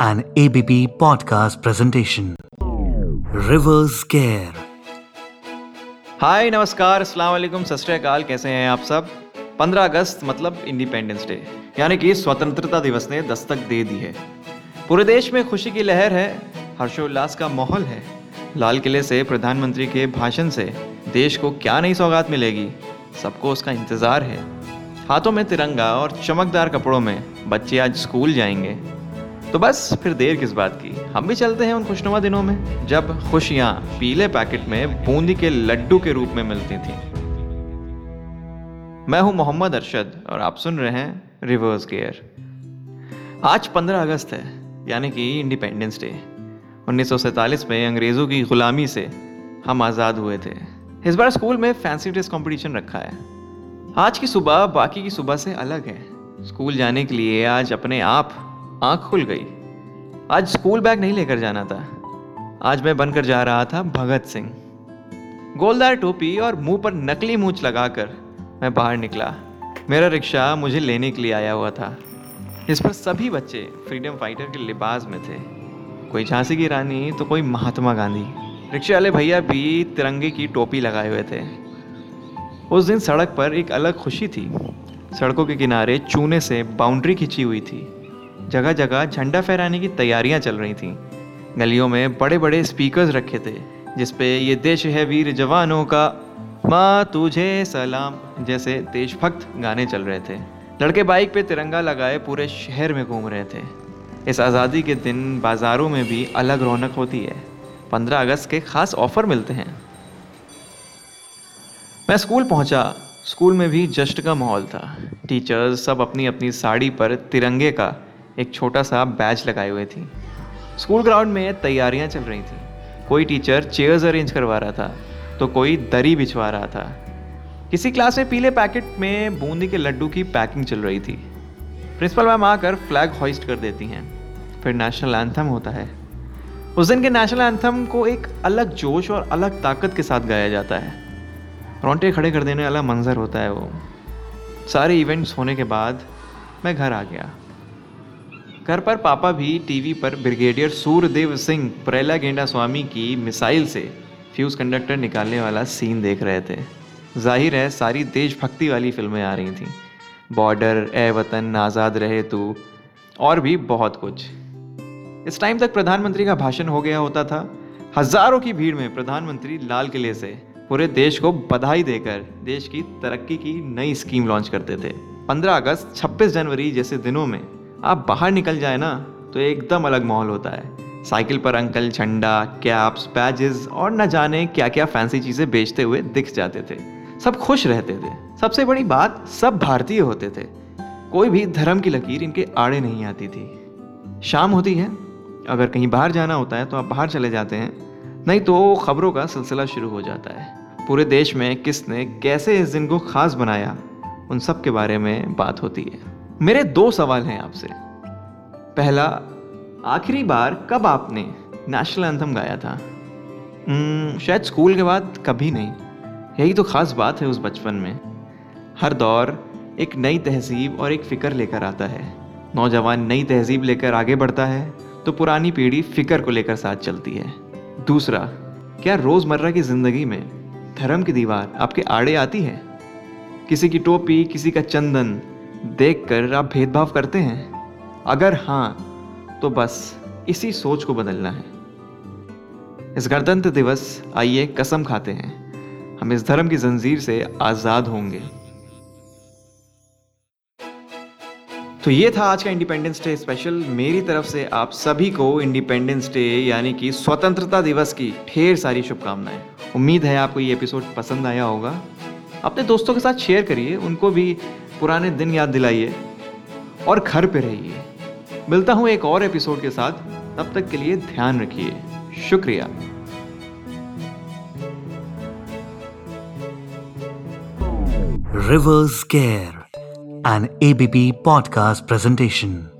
an ABP podcast presentation. Rivers Care. हाय नमस्कार अस्सलाम वालेकुम अकाल कैसे हैं आप सब 15 अगस्त मतलब इंडिपेंडेंस डे यानी कि स्वतंत्रता दिवस ने दस्तक दे दी है पूरे देश में खुशी की लहर है हर्षोल्लास का माहौल है लाल किले से प्रधानमंत्री के भाषण से देश को क्या नई सौगात मिलेगी सबको उसका इंतज़ार है हाथों में तिरंगा और चमकदार कपड़ों में बच्चे आज स्कूल जाएँगे तो बस फिर देर किस बात की? हम भी चलते हैं उन खुशनुमा दिनों में, जब खुशियाँ पीले पैकेट में बूंदी के लड्डू के रूप में मिलती थी। मैं हूँ मोहम्मद अरशद और आप सुन रहे हैं रिवर्स गेयर। आज 15 अगस्त है, यानी कि इंडिपेंडेंस डे 1947 में अंग्रेज़ों की गुलामी से हम आज़ाद हुए थे। इस बार स्कूल में फैंसी ड्रेस कंपटीशन रखा है। आज की सुबह बाकी की सुबह से अलग है। स्कूल जाने के लिए आज अपने आप आँख खुल गई। आज स्कूल बैग नहीं लेकर जाना था। आज मैं बनकर जा रहा था भगत सिंह। गोलदार टोपी और मुँह पर नकली मूछ लगाकर मैं बाहर निकला। मेरा रिक्शा मुझे लेने के लिए आया हुआ था। इस पर सभी बच्चे फ्रीडम फाइटर के लिबास में थे। कोई झांसी की रानी तो कोई महात्मा गांधी। रिक्शे वाले भैया भी तिरंगे की टोपी लगाए हुए थे। उस दिन सड़क पर एक अलग खुशी थी। सड़कों के किनारे चूने से बाउंड्री खिंची हुई थी। जगह जगह झंडा फहराने की तैयारियाँ चल रही थीं। गलियों में बड़े बड़े स्पीकर्स रखे थे, जिसपे ये देश है वीर जवानों का, माँ, तुझे सलाम, जैसे देशभक्त गाने चल रहे थे। लड़के बाइक पे तिरंगा लगाए पूरे शहर में घूम रहे थे। इस आज़ादी के दिन बाज़ारों में भी अलग रौनक होती है। पंद्रह अगस्त के ख़ास ऑफ़र मिलते हैं। मैं स्कूल पहुँचा। स्कूल में भी जश्न का माहौल था। टीचर्स सब अपनी अपनी साड़ी पर तिरंगे का एक छोटा सा बैच लगाए हुए थी। स्कूल ग्राउंड में तैयारियाँ चल रही थी। कोई टीचर चेयर्स अरेंज करवा रहा था तो कोई दरी बिछवा रहा था। किसी क्लास में पीले पैकेट में बूंदी के लड्डू की पैकिंग चल रही थी। प्रिंसिपल मैम आकर फ्लैग हॉइस्ट कर देती हैं। फिर नेशनल एंथम होता है। उस दिन के नेशनल एंथम को एक अलग जोश और अलग ताकत के साथ गाया जाता है। रोंटे खड़े कर देने वाला मंजर होता है वो। सारे इवेंट्स होने के बाद मैं घर आ गया। घर पर पापा भी टीवी पर ब्रिगेडियर सूर्यदेव सिंह प्रेला गेंडा स्वामी की मिसाइल से फ्यूज़ कंडक्टर निकालने वाला सीन देख रहे थे। ज़ाहिर है, सारी देशभक्ति वाली फ़िल्में आ रही थी। बॉर्डर ए वतन आज़ाद रहे तू, और भी बहुत कुछ। इस टाइम तक प्रधानमंत्री का भाषण हो गया होता था। हज़ारों की भीड़ में प्रधानमंत्री लाल किले से पूरे देश को बधाई देकर देश की तरक्की की नई स्कीम लॉन्च करते थे। 15 अगस्त 26 जनवरी जैसे दिनों में आप बाहर निकल जाए ना तो एकदम अलग माहौल होता है। साइकिल पर अंकल, झंडा, कैप्स बैजेस और न जाने क्या क्या फैंसी चीज़ें बेचते हुए दिख जाते थे। सब खुश रहते थे। सबसे बड़ी बात, सब भारतीय होते थे। कोई भी धर्म की लकीर इनके आड़े नहीं आती थी। शाम होती है। अगर कहीं बाहर जाना होता है तो आप बाहर चले जाते हैं। नहीं तो खबरों का सिलसिला शुरू हो जाता है। पूरे देश में किसने कैसे इस दिन को खास बनाया, उन सब के बारे में बात होती है। मेरे दो सवाल हैं आपसे। पहला आखिरी बार कब आपने नेशनल एंथम गाया था? hmm, शायद स्कूल के बाद कभी नहीं। यही तो खास बात है उस बचपन में। हर दौर एक नई तहजीब और एक फ़िक्र लेकर आता है। नौजवान नई तहजीब लेकर आगे बढ़ता है तो पुरानी पीढ़ी फ़िक्र को लेकर साथ चलती है। दूसरा क्या रोज़मर्रा की ज़िंदगी में धर्म की दीवार आपके आड़े आती है? किसी की टोपी किसी का चंदन देखकर आप भेदभाव करते हैं? अगर हाँ तो बस इसी सोच को बदलना है। इस गणतंत्र दिवस, आइए कसम खाते हैं। हम इस धर्म की जंजीर से आज़ाद होंगे। तो ये था आज का इंडिपेंडेंस डे स्पेशल मेरी तरफ़ से आप सभी को इंडिपेंडेंस डे यानी कि स्वतंत्रता दिवस की ढेर सारी शुभकामनाएँ। उम्मीद है आपको ये एपिसोड पसंद आया होगा। अपने दोस्तों के साथ शेयर करिए, उनको भी पुराने दिन याद दिलाइए और घर पे रहिए। मिलता हूँ एक और एपिसोड के साथ। तब तक के लिए ध्यान रखिए। शुक्रिया। Reverse care an ABP podcast presentation.